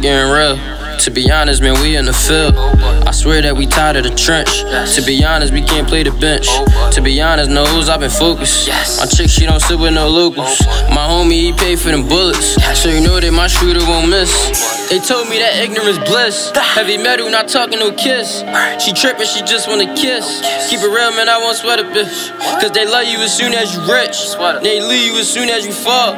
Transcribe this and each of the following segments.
Getting real. To be honest, man, we in the field. I swear that we tired of the trench. To be honest, we can't play the bench. To be honest, no knows I've been focused. My chick, she don't sit with no locals. My homie, he paid for them bullets. So you know that my shooter won't miss. They told me that ignorance bliss. Heavy metal, not talking no kiss. She trippin', she just wanna kiss. Keep it real, man, I won't sweat a bitch. Cause they love you as soon as you rich. They leave you as soon as you fall.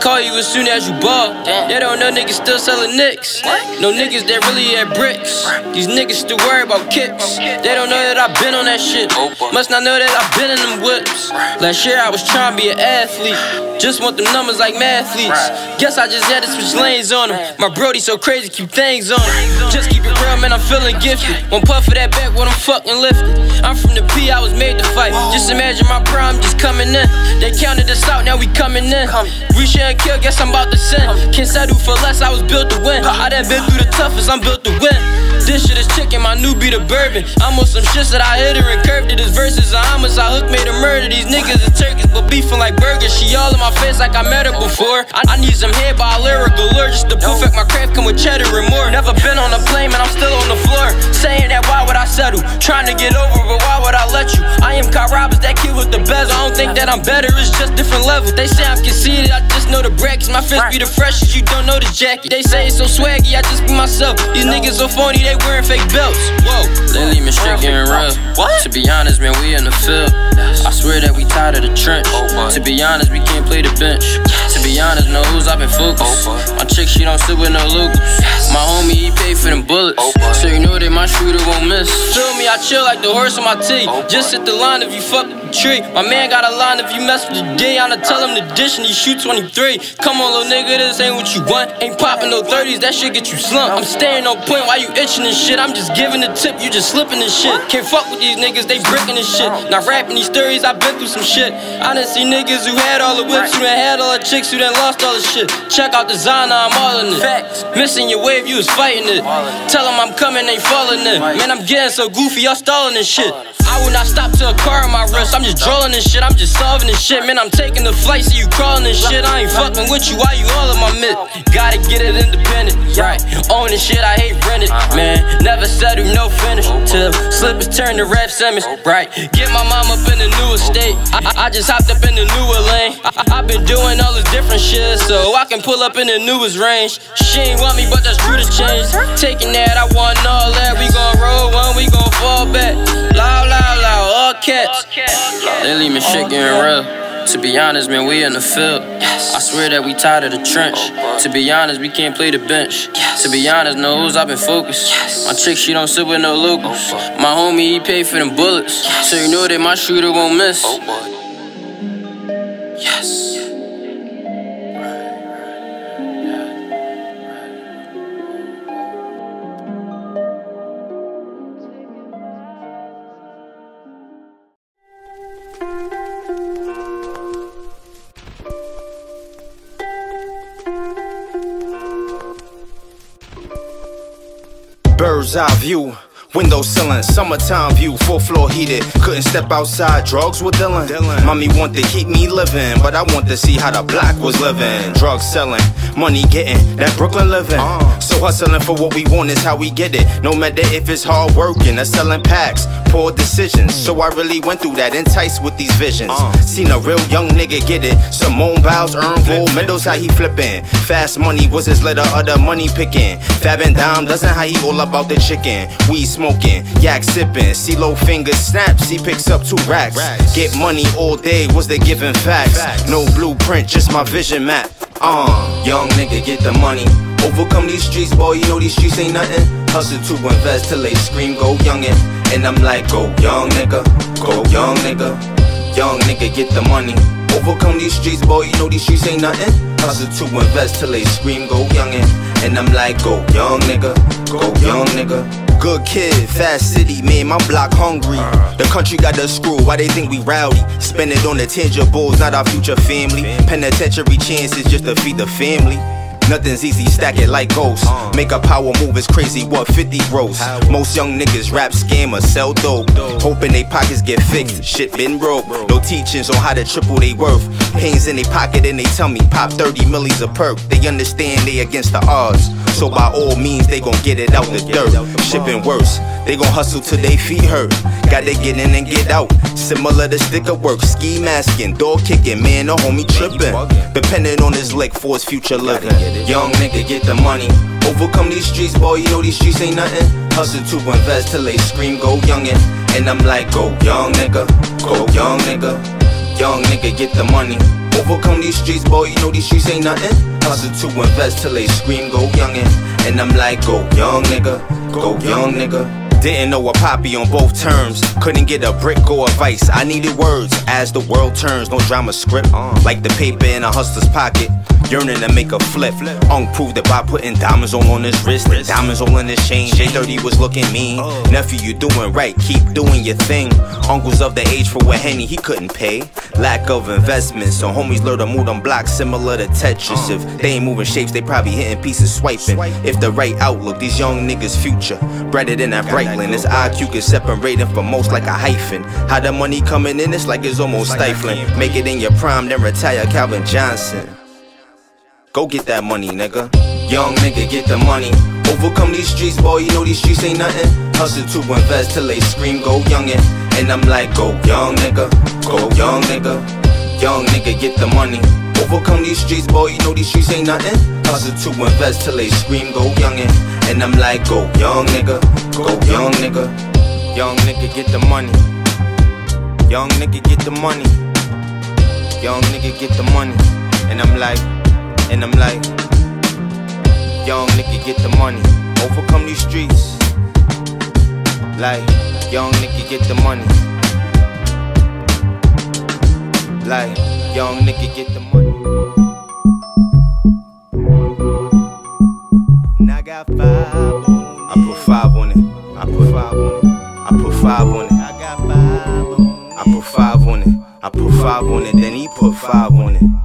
Call you as soon as you ball. They don't know niggas still selling nicks. No niggas that really at bricks. These niggas still worry about kicks. They don't know that I've been on that shit. Must not know that I've been in them whips. Last year I was trying to be an athlete. Just want them numbers like mathletes. Guess I just had to switch lanes on them. My brody so crazy, keep things on him. Just keep real, man, I'm feeling gifted. One puff of that back when I'm fucking lifted. I'm from the P, I was made to fight. Just imagine my prime just coming in. They counted us out, now we coming in. We shouldn't kill, guess I'm about to sin. Can't settle for less, I was built to win. I done been through the toughest, I'm built to win. This shit is chicken, my new beat a bourbon. I'm on some shit that I hit her and curved it. This verses a homicide, hook made a murder. These niggas are turkeys, but beefing like burgers. She all in my face like I met her before. I, I need some head by a lyrical lure just to perfect my craft. Come with cheddar and more. Never been on a plane, man, I'm still on the floor. Saying that why would I settle? Trying to get over, but why would I let you? I am Kyle Roberts, that kid with the bezel. I don't think that I'm better, it's just different levels. They say I'm conceited, I just know the brackets. My fist be the freshest, you don't know the jacket. They say it's so swaggy, I just be myself. These niggas so phony, they wearing fake belts. Whoa, lately, man, shit getting real. To be honest, man, we in the field. I swear that we tired of the trench. Oh, to be honest, we can't play the bench. To be honest, no who's I've been focused. Oh, my chick, she don't sit with no locals. My homie, he paid for them bullets. Oh, so you know that my shooter won't miss. Feel me, I chill like the horse on my tee. Just hit the line if you fuck the tree. My man got a line if you mess with the D. I'ma tell him to dish and he shoot 23. Come on, little nigga, this ain't what you want. Ain't popping no 30s, that shit get you slumped. I'm staying on point while you itching and shit. I'm just giving the tip, you just slipping and shit. Can't fuck with these niggas, they bricking and shit. Not rapping these stories, I've been through some shit. I done see niggas who had all the whips, who done had all the chicks, who done lost all the shit. Check out the designer, I'm all in it. Facts. Missing your wave, you was fighting it. Tell them I'm coming, they falling in. Man, I'm getting so goofy, y'all stalling this shit. I will not stop till a car on my wrist. I'm just drawing this shit, I'm just solving this shit. Man, I'm taking the flight, see you crawling this shit. I ain't fucking with you, why you all in my mid? Gotta get it independent, right? Own this shit, I hate rented, uh-huh. man. Never settle, no finish. Till slippers turn to rap Simmons, right? Get my mom up in the new estate. I, I, just hopped up in the newer lane. I, have been doing all this different shit, so I can pull up in the newest range. She ain't want me, but that's true to change. Taking that, I want all that. We gon' roll one, we gon' fall back. Loud, loud, loud, all cats. Lately, man, shit getting real. To be honest, man, we in the field. I swear that we tired of the trench. To be honest, we can't play the bench. To be honest, no I've been focused. My chick, she don't sit with no locals. My homie, he paid for them bullets. So you know that my shooter won't miss. Yes. viu Window ceiling, summertime view, full floor heated. Couldn't step outside, drugs were dealing. Mommy want to keep me living, but I want to see how the black was living. Drugs selling, money getting, that Brooklyn living. Uh. So hustling for what we want is how we get it. No matter if it's hard working or selling packs, poor decisions. So I really went through that, enticed with these visions. Uh. Seen a real young nigga get it. Simone Biles earn gold medals, how he flipping. Fast money was his letter, other money picking. Fab and dime doesn't how he all about the chicken. We smoking, yak sipping, low fingers snaps, he picks up two racks. Get money all day was the giving facts. No blueprint, just my vision map. Uh, young nigga get the money. Overcome these streets, boy, you know these streets ain't nothing. Hustle to invest till they scream, go youngin'. And I'm like, go young nigga, go young nigga. Young nigga get the money. Overcome these streets, boy, you know these streets ain't nothing. Hustle to invest till they scream, go youngin'. And I'm like, go young nigga, go young nigga. Good kid, fast city, man, my block hungry. The country got the screw, why they think we rowdy? Spend it on the tangibles, not our future family. Penitentiary chances just to feed the family. Nothing's easy, stack it like ghosts. Make a power move is crazy, what 50 gross? Most young niggas rap scammers, sell dope. Hoping they pockets get fixed, shit been broke. No teachings on how to triple they worth. Pains in they pocket and they tell me pop 30 millies a perk. They understand they against the odds. So by all means, they gon' get it out the dirt. Shipping worse, they gon' hustle till they feet hurt. Got to get in and get out. Similar to sticker work, ski masking, door kicking, man, the homie tripping. Depending on his lick for his future living. Young nigga, get the money. Overcome these streets, boy, you know these streets ain't nothing. Hustle to invest till they scream, go youngin'. And I'm like, go young nigga, go young nigga. Young nigga, get the money. Overcome these streets, boy, you know these streets ain't nothing. Hustle to invest till they scream, go youngin'. And I'm like, go young nigga, go young nigga. Didn't know a poppy on both terms. Couldn't get a brick or a vice. I needed words as the world turns. No drama script. Like the paper in a hustler's pocket. Yearning to make a flip. Unk proved it by putting diamonds all on his wrist. Diamonds all in his chain. J30 was looking mean. Nephew, you doing right. Keep doing your thing. Uncle's of the age for what Henny he couldn't pay. Lack of investment. So homies learn to move them blocks similar to Tetris. If they ain't moving shapes, they probably hitting pieces swiping. If the right outlook, these young niggas' future. Breaded in that bright Franklin. This IQ can separate him from most like a hyphen. How the money coming in, it's like it's almost stifling. Make it in your prime, then retire Calvin Johnson. Go get that money, nigga. Young nigga, get the money. Overcome these streets, boy, you know these streets ain't nothing. Hustle to invest till they scream, go youngin'. And I'm like, go young nigga, go young nigga. Young nigga, get the money. Overcome these streets, boy, you know these streets ain't nothing. Hustle to invest till they scream, go youngin'. And I'm like, go young nigga, go young nigga. Young nigga, get the money. Young nigga, get the money. Young nigga, get the money. And I'm like, and I'm like, young nigga, get the money. Overcome these streets. Like, young nigga, get the money. Like, young nigga, get the money. And I got five on it. I put five on it. I put five on it. I put five on it. I got five on it. I put five on it. I put five on it. Then he put five on it.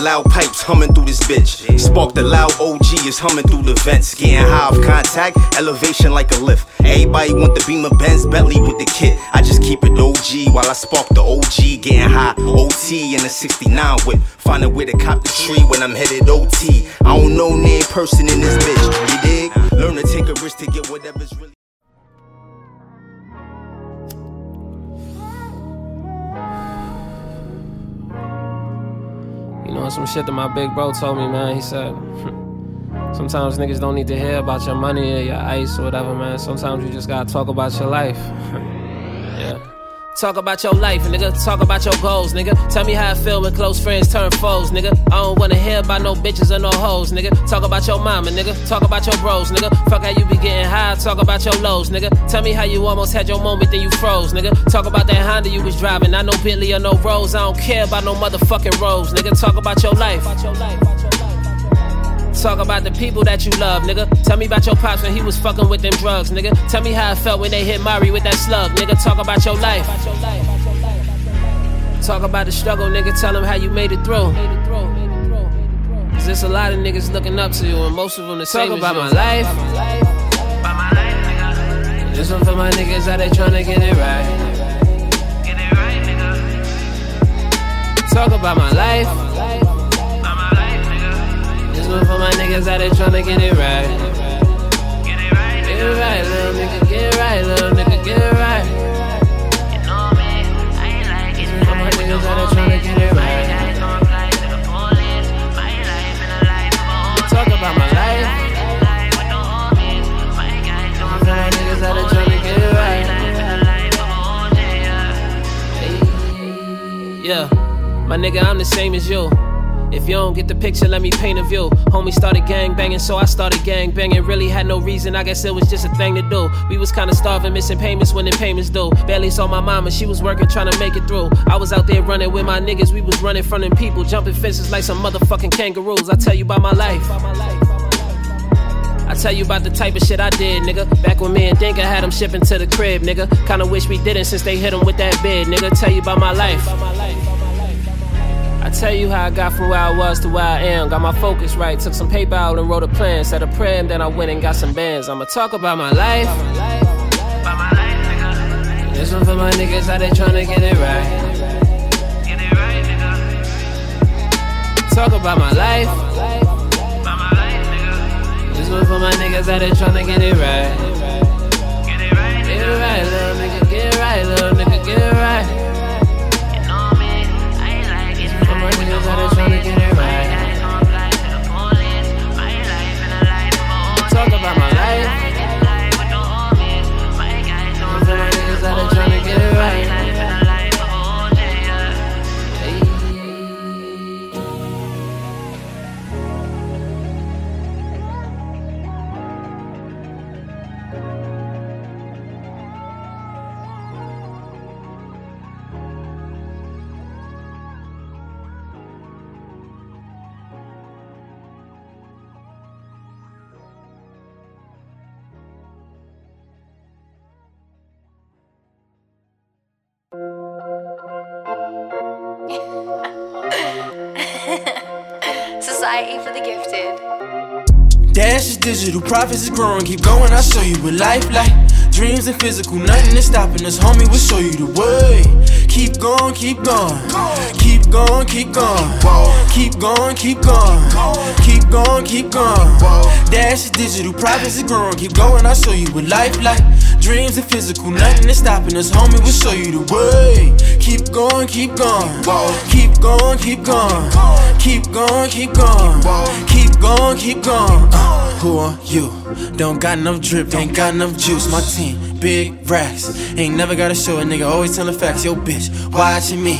Loud pipes humming through this bitch. Spark the loud OG is humming through the vents. Getting high off contact, elevation like a lift. Everybody want the Beamer Benz Bentley with the kit. I just keep it OG while I spark the OG. Getting high OT in a 69 whip. Finding where to cop the tree when I'm headed OT. I don't know name person in this bitch. You dig? Learn to take a risk to get whatever's really. You know, some shit that my big bro told me, man. He said, sometimes niggas don't need to hear about your money or your ice or whatever, man. Sometimes you just gotta talk about your life. yeah. Talk about your life, nigga. Talk about your goals, nigga. Tell me how I feel when close friends turn foes, nigga. I don't wanna hear about no bitches or no hoes, nigga. Talk about your mama, nigga. Talk about your bros, nigga. Fuck how you be getting high. Talk about your lows, nigga. Tell me how you almost had your moment, then you froze, nigga. Talk about that Honda you was driving. I know Bentley or no Rose. I don't care about no motherfucking roads, nigga. Talk about your life. Talk about the people that you love, nigga. Tell me about your pops when he was fucking with them drugs, nigga. Tell me how I felt when they hit Mari with that slug, nigga. Talk about your life. Talk about the struggle, nigga. Tell them how you made it through. Cause there's a lot of niggas looking up to you, and most of them the same Talk about my life. This one for my niggas out there trying to get it right. Talk about my life. One for my niggas out there tryna get it right. Get it right, get it right, little nigga, get it right, little nigga, get it right. You know me, I ain't like it. For my niggas out there tryna get it right. Talk about my life. For my niggas out there tryna get it right. Yeah, my nigga, I'm the same as you. If you don't get the picture, let me paint a view. Homie started gang banging, so I started gang banging. Really had no reason, I guess it was just a thing to do. We was kinda starving, missing payments when the payments due. Barely saw my mama, she was working, trying to make it through. I was out there running with my niggas, we was running from them people, jumping fences like some motherfucking kangaroos. I tell you about my life. I tell you about the type of shit I did, nigga. Back when me and Dinka had them shipping to the crib, nigga. Kinda wish we didn't since they hit him with that bid, nigga. Tell you about my life. I tell you how I got from where I was to where I am. Got my focus right, took some paper out and wrote a plan. Said a prayer and then I went and got some bands. I'ma talk about my life. This one for my niggas out there tryna get it right. Talk about my life. This one for my niggas out there tryna get it right. Get it right, little nigga, get it right, little nigga, get it right. Talk about my life. Niggas get it right. Hey. Society for the Gifted. Dash is digital, profits is growing. Keep going, I'll show you what life like. Dreams and physical, nothing is stopping us, homie. We'll show you the way. Keep going, keep going. Keep going, keep going. Keep going, keep going. Keep going, keep going. Dash is digital, profits is growing. Keep going, I'll show you what life like. Dreams and physical, nothing is stopping us, homie. We'll show you the way. Keep going, keep going. Keep going, keep going. Keep going, keep going. Keep going, keep going. Uh, who are you? Don't got enough drip, ain't got enough juice. My team, big racks. Ain't never gotta show a nigga, always telling facts. Yo, bitch, watching me.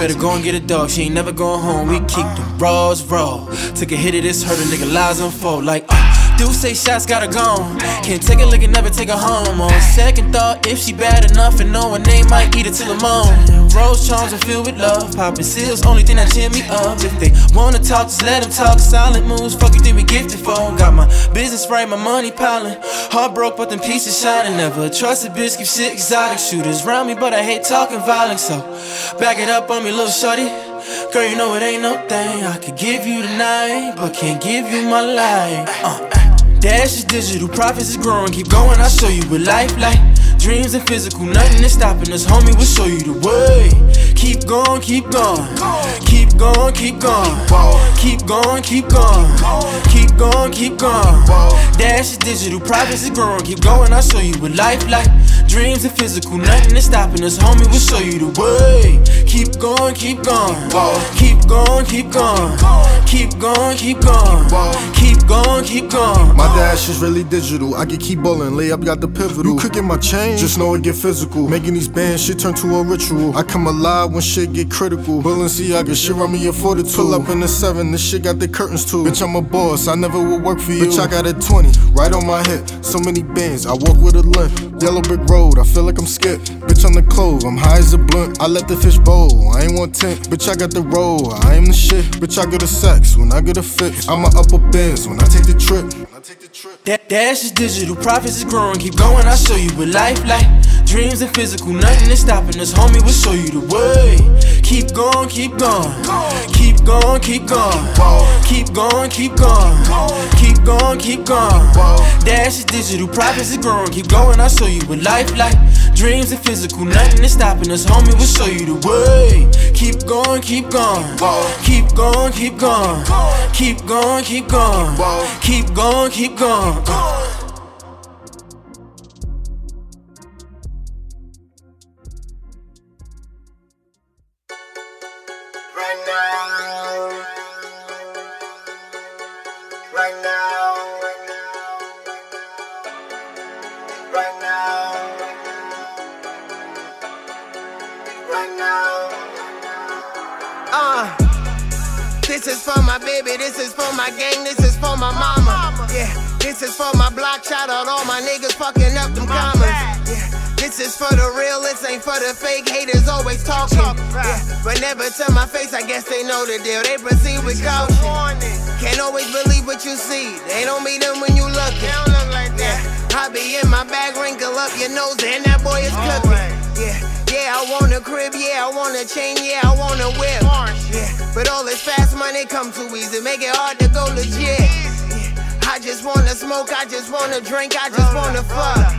Better go and get a dog, she ain't never going home. We keep the raws raw. Took a hit of this, hurt a nigga lies unfold like, uh. Do say shots gotta go. Can't take a lick and never take her home. On second thought, if she bad enough and know her name might eat it till the morning. Rose charms are filled with love. Popping seals, only thing that cheer me up. If they wanna talk, just let them talk. Silent moves, fuck you think we gifted for. Got my business right, my money piling. Heart broke, but them pieces shining. Never trust a bitch, keep shit exotic. Shooters round me, but I hate talking violence. So back it up on me, little shorty. Girl, you know it ain't no thing I could give you tonight, but can't give you my life. Uh, Dash is digital, profits is growing. Keep going, I'll show you what life like. Dreams and physical, nothing is stopping us, homie. We'll show you the way. Keep going, keep going. Keep going, keep going. Keep going, keep going. Keep going, keep going. Dash is digital, profits is growing. Keep going, I'll show you what life like. Dreams and physical, nothing is stopping us, homie. We'll show you the way. Keep going, keep going. Keep going, keep going. Keep going, keep going. Keep going, keep going. My dash is really digital. I can keep bowling, lay up, got the pivotal. You cooking my chain, just know it get physical. Making these bands shit turn to a ritual. I come alive when shit get critical. Balenciaga shit run me a fortitude. Pull up in the seven, this shit got the curtains too. Bitch, I'm a boss, I never would work for you. Bitch, I got a 20, right on my hip. So many bands, I walk with a limp. Yellow brick road, I feel like I'm skip. Bitch, on the clove, I'm high as a blunt. I let the fish bowl, I ain't want tent. Bitch, I got the roll, I am the shit. Bitch, I go to sex when I get a fix. I'm a upper Benz when I take the trip. Da- Dash is digital, profits is growing. Keep going, I'll show you what life like. Dreams and physical, nothing is stopping us, homie. We'll show you the way. Keep going, keep going. Keep going, keep going. Keep going, keep going. Keep going, keep going. Dash is digital, profits is growing. Keep going, I'll show you what life like. Dreams and physical, nothing is stopping us, homie. We'll show you the way. Keep going, keep going. Keep going, keep going. Keep going, keep going. Keep going, keep going. Right now. Right now. Right now. Right now. Uh, this is for my baby, this is for my gang, this is for my mama. Yeah, this is for my block, shout out all my niggas fucking up them commas. Yeah, this is for the real, this ain't for the fake haters always talking. Yeah, but never to my face, I guess they know the deal. They proceed with caution. Can't always believe what you see. They don't meet them when you look. They don't look like that. I be in my bag, wrinkle up your nose, and that boy is cooking. Yeah, yeah, I want a crib, yeah, I want a chain, yeah, I want a whip. Yeah, but all this fast money come too easy, make it hard to go legit. Yeah, I just wanna smoke, I just wanna drink, I just wanna fuck.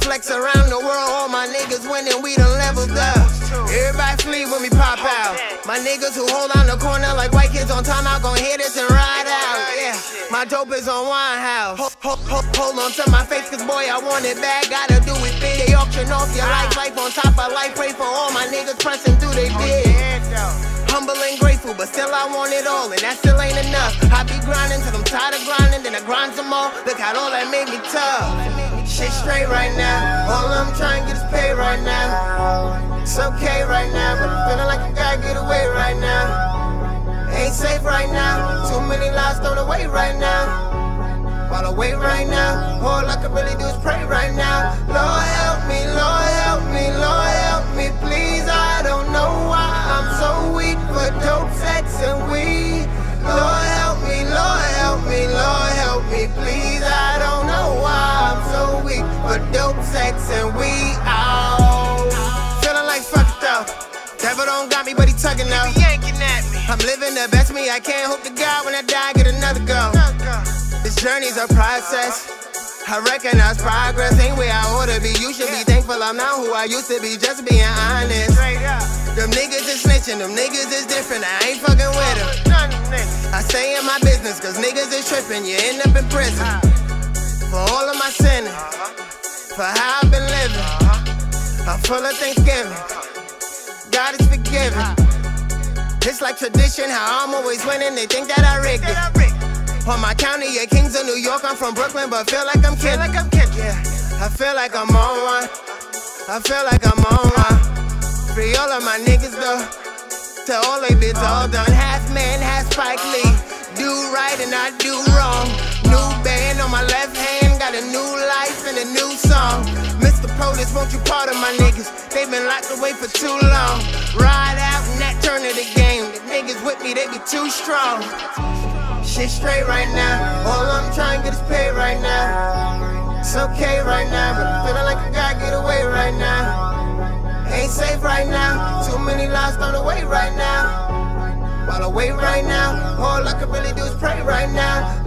Flex around the world, all my niggas winning, we done leveled up. Everybody flee when we pop out. My niggas who hold on the corner like white kids on time out, gon' hit us and ride out. Yeah, my dope is on Winehouse. Hold, hold, hold, hold on to my face, cause boy, I want it bad, gotta do it big. They auction off your life, life on top of life. Pray for all my niggas pressing through they oh, bid. Humble and grateful, but still I want it all, and that still ain't enough. I be grinding till I'm tired of grinding, then I grind some more. Look how all that made me tough. Shit straight right now. All I'm trying to get is paid right now. It's okay right now, but I'm feeling like I gotta get away right now. Ain't safe right now. Too many lives thrown away right now. While I wait right now, all I can really do is pray right now. Got me, but he tugging out. I'm living the best me I can't Hope to God when I die, get another go. This journey's a process. I recognize progress ain't where I ought to be. You should be thankful I'm not who I used to be, just being honest. Them niggas is snitching, them niggas is different, I ain't fucking with them. I stay in my business, cause niggas is tripping, you end up in prison. For all of my sinning, for how I've been living. I'm full of Thanksgiving, God is forgiving. It's like tradition, how I'm always winning, they think that I rigged it. On my county, yeah, Kings of New York. I'm from Brooklyn, but feel like I'm kid. Like I'm kid. Yeah, I feel like I'm on one. I feel like I'm on one. Free all of my niggas though. To all they bits all done. Half man, half Spike Lee. Do right and I do wrong. New band on my left hand, got a new a new song. Mr. Police, won't you part of my niggas? They been locked away for too long. Ride out in that turn of the game. The niggas with me, they be too strong. Shit straight right now. All I'm trying to get is paid right now. It's okay right now, but I'm feeling like I gotta get away right now. Ain't safe right now. Too many lives thrown away right now. While I wait right now, all I can really do is pray right now.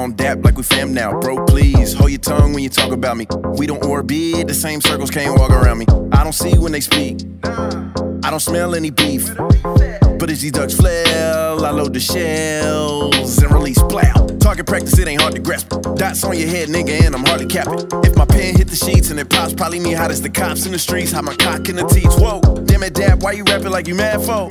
On dap like we fam now. Bro, please hold your tongue when you talk about me. We don't orbit the same circles, can't walk around me. I don't see when they speak. I don't smell any beef. But as these ducks flail, I load the shells and release plow. Target practice, it ain't hard to grasp. Dots on your head, nigga, and I'm hardly capping. If my pen hit the sheets and it pops, probably me hot as the cops in the streets. Hide my cock in the teeth. Whoa, damn it, dab, why you rapping like you mad for?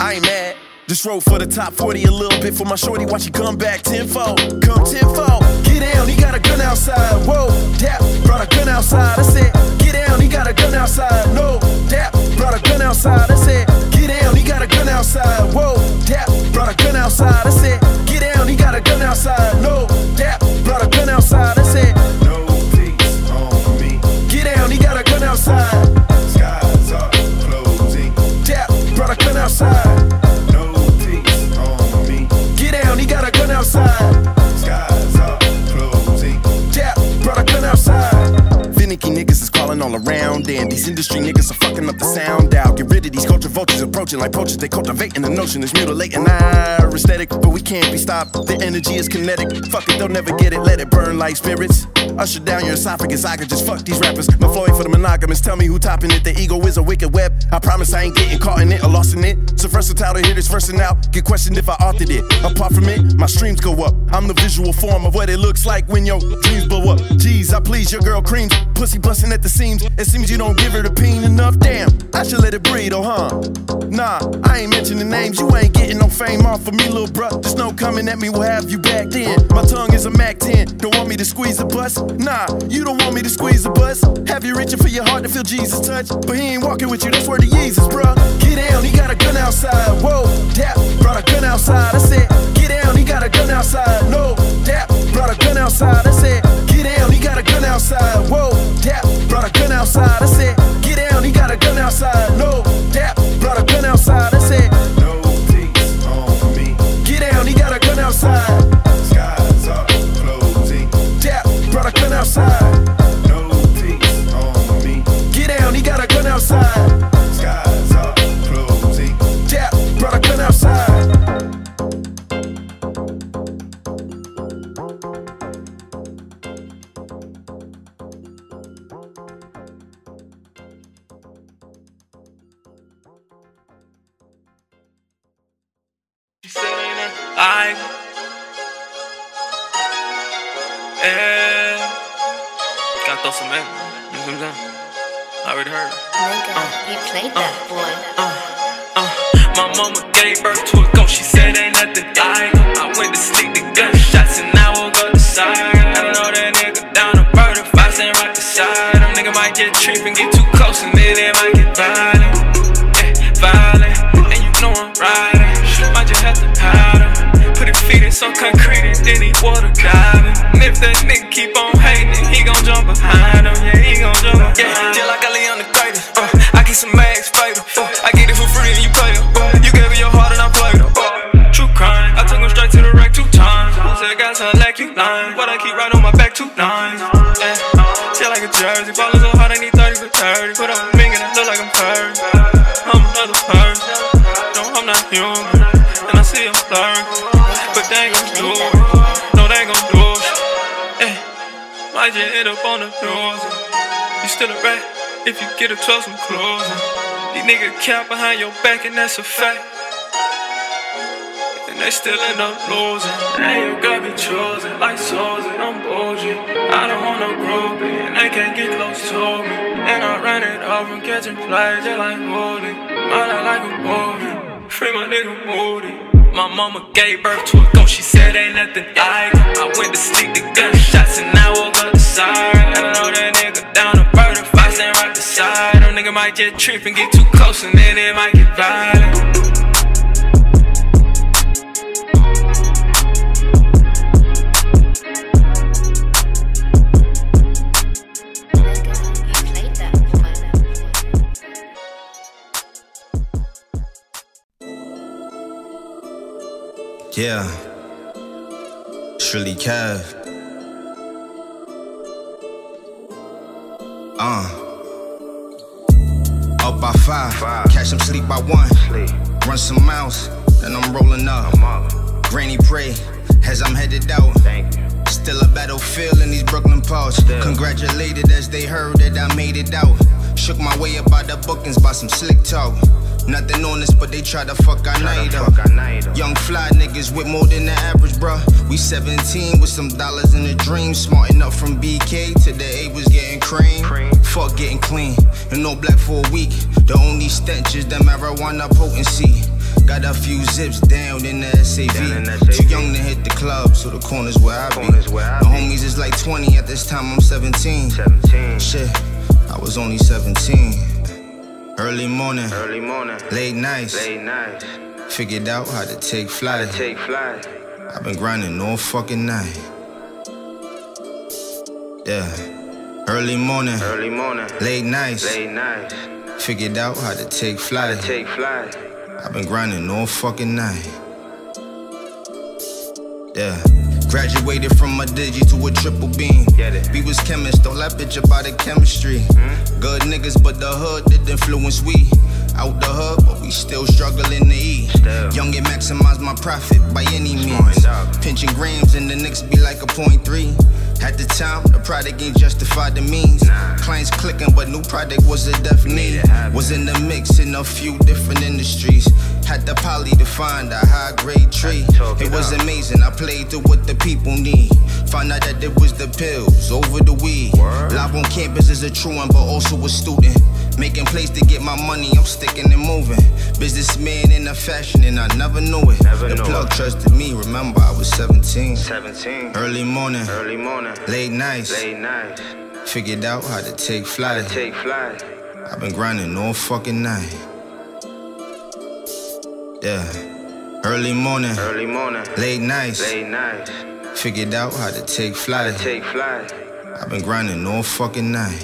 I ain't mad. Just roll for the top 40 a little bit for my shorty. Watch you come back tenfold. Come tenfold. Get down, he got a gun outside. Whoa, dap, brought a gun outside. I said, get down, he got a gun outside. No, dap, brought a gun outside. I said, get down, he got a gun outside. Whoa, dap, brought a gun outside. I said, get down, he got a gun outside. No, dap, brought a gun outside. I said, no peace on me. Get down, he got a gun outside. Skies are closing. Dap, brought a gun outside. Dap, brought a outside. Finicky niggas is calling all around, and these industry niggas are fucking up the sound out. Get rid of these culture vultures approaching like poachers. They cultivating the notion it's mutilating our aesthetic, but we can't be stopped. The energy is kinetic. Fuck it, they'll never get it. Let it burn like spirits. Usher down your esophagus, I could just fuck these rappers. My Floyd for the monogamous, tell me who topping it. The ego is a wicked web. I promise I ain't getting caught in it or lost in it. So versatile to this versing out. Get questioned if I authored it. Apart from it, my streams go up. I'm the visual form of what it looks like when your dreams blow up. Jeez, I please your girl creams. Pussy busting at the seams. It seems you don't give her the pain enough. Damn, I should let it breathe, oh huh? Nah, I ain't mentioning names. You ain't getting no fame off of me, little bruh. Just know coming at me will have you back then. My tongue is a Mac 10. To squeeze a bus? Nah, you don't want me to squeeze a bus. Have you reaching for your heart to feel Jesus' touch? But he ain't walking with you, that's where the Jesus, bruh. Get down, he got a gun outside. Whoa, dap, brought a gun outside. I said, get down, he got a gun outside. No, dap, brought a gun outside. I said, get down, he got a gun outside. Whoa, dap, brought a gun outside. I said, get down, he got a gun outside. No, dap, brought a gun outside. I said, no peace on me. Get down, he got a gun outside. Skies are closing. Dap, brought a gun outside. I yeah. Throw some. You know what I'm saying? I already heard it. Nigga, uh, he played uh, that boy. Uh, uh, my mama gave birth to a ghost. She said ain't nothing it. I went to stick the gunshots and now I woke up the side. I know that nigga down the bird if I stand right beside him. Nigga might get tripped and get too close and then it might get violent. Yeah, violent. And you know I'm riding. Might just have to hide him. Put his feet in some concrete and then he water. Keep right on my back two nines. Yeah, shit like a jersey. Ballin' so hard, I need 30 for 30. Put on a ring and I look like I'm purring. I'm another person. No, I'm not human. And I see I'm blurring. But they ain't gon' do it. No, they ain't gon' do it. Hey, might just end up on the news. You still a rat if you get a trust some closing. These niggas count behind your back, and that's a fact. And they still end up losing. Now you got me chosen, like souls, and I'm bullshit. I don't want no groupie, and they can't get close to me. And I ran it off from catching flies, just like Woody. Mine like a movie. Free my nigga Moody. My mama gave birth to a ghost, she said ain't nothing like it. I went to stick the gunshots and now I woke up the side. I know that nigga down the bird if I stand right beside him. Nigga might just trip and get too close and then it might get violent. Yeah. Shirley Cav. Uh. Up by five. Catch them sleep by one. Run some miles, then I'm rolling up. Granny pray as I'm headed out. Still a battlefield in these Brooklyn parts. Congratulated as they heard that I made it out. Shook my way up by the bookings by some slick talk. Nothing on this, but they try to fuck our night up. Young fly niggas with more than the average, bruh. We 17 with some dollars in the dream. Smart enough from BK to the A was getting cream. Fuck getting clean. And no black for a week. The only stench is the marijuana potency. Got a few zips down in the SAV. Too young to hit the club, so the corners where I be. The homies is like 20, at this time I'm 17. Shit, I was only 17. Early morning, Early morning, late nights. late nights. Figured out how to take flight. Take flight. I've been grinding all fucking night. Yeah. Early morning, Early morning, late nights. late nights. Figured out how to take flight. Take flight. I've been grinding all fucking night. Yeah. Graduated from a digi to a triple beam. We was chemists, all that bitch about the chemistry. Good niggas, but the hood did influence we. Out the hood, but we still struggling to eat. Still. Young and maximize my profit by any means. Pinching grams and the Knicks be like a point three. At the time, the product ain't justified the means. Clients clicking, but new product was a deaf need. Was in the mix in a few different industries. Had the poly to find a high grade tree. It was amazing, I played to what the people need. Found out that it was the pills over the weed. Live on campus is a true one, but also a student. Making plays to get my money, I'm sticking and moving. Businessman in the fashion, and I never knew it. the plug trusted me, remember I was 17. 17. Early morning, Early morning. late nights. Late nights. Figured out how to take flight. Take flight. I've been grinding all fucking night. Yeah. Early morning, Early morning. late nights. Late nights. Figured out how to take flight. Take flight. I've been grinding all fucking night.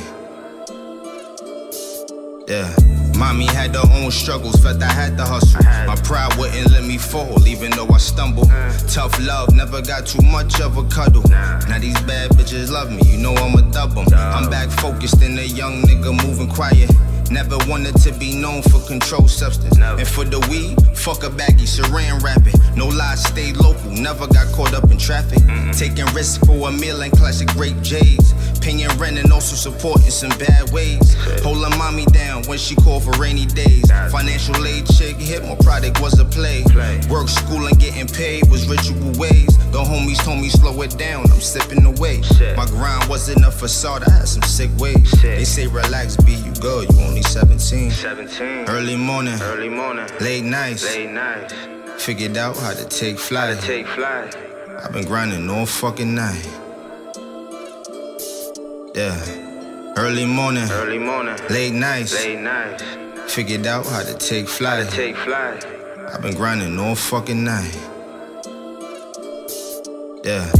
Yeah. Mommy had her own struggles, felt I had to hustle. My pride wouldn't let me fall, even though I stumbled. Tough love, never got too much of a cuddle. Now these bad bitches love me, you know I'm a dub 'em. I'm back focused in a young nigga moving quiet. Never wanted to be known for controlled substance. And for the weed, fuck a baggy, saran wrapping. No lies, stay local, never got caught up in traffic. Taking risks for a meal and classic grape J's. Paying rent and also supporting some bad ways. Holding mommy down when she called for rainy days. Financial aid chick hit, my product was a play. Work, school, and getting paid was ritual ways. The homies told me slow it down, I'm sipping away. My grind wasn't a facade, I had some sick ways. They say relax, be you good, you only 17. 17. Early morning, Early morning. late nights. Late nights. Figured out how to take flight. Take flight. I've been grinding all fucking night. Yeah. Early morning, Early morning. late nights. Late nights. Figured out how to take flight. Take flight. I've been grinding all fucking night. Yeah.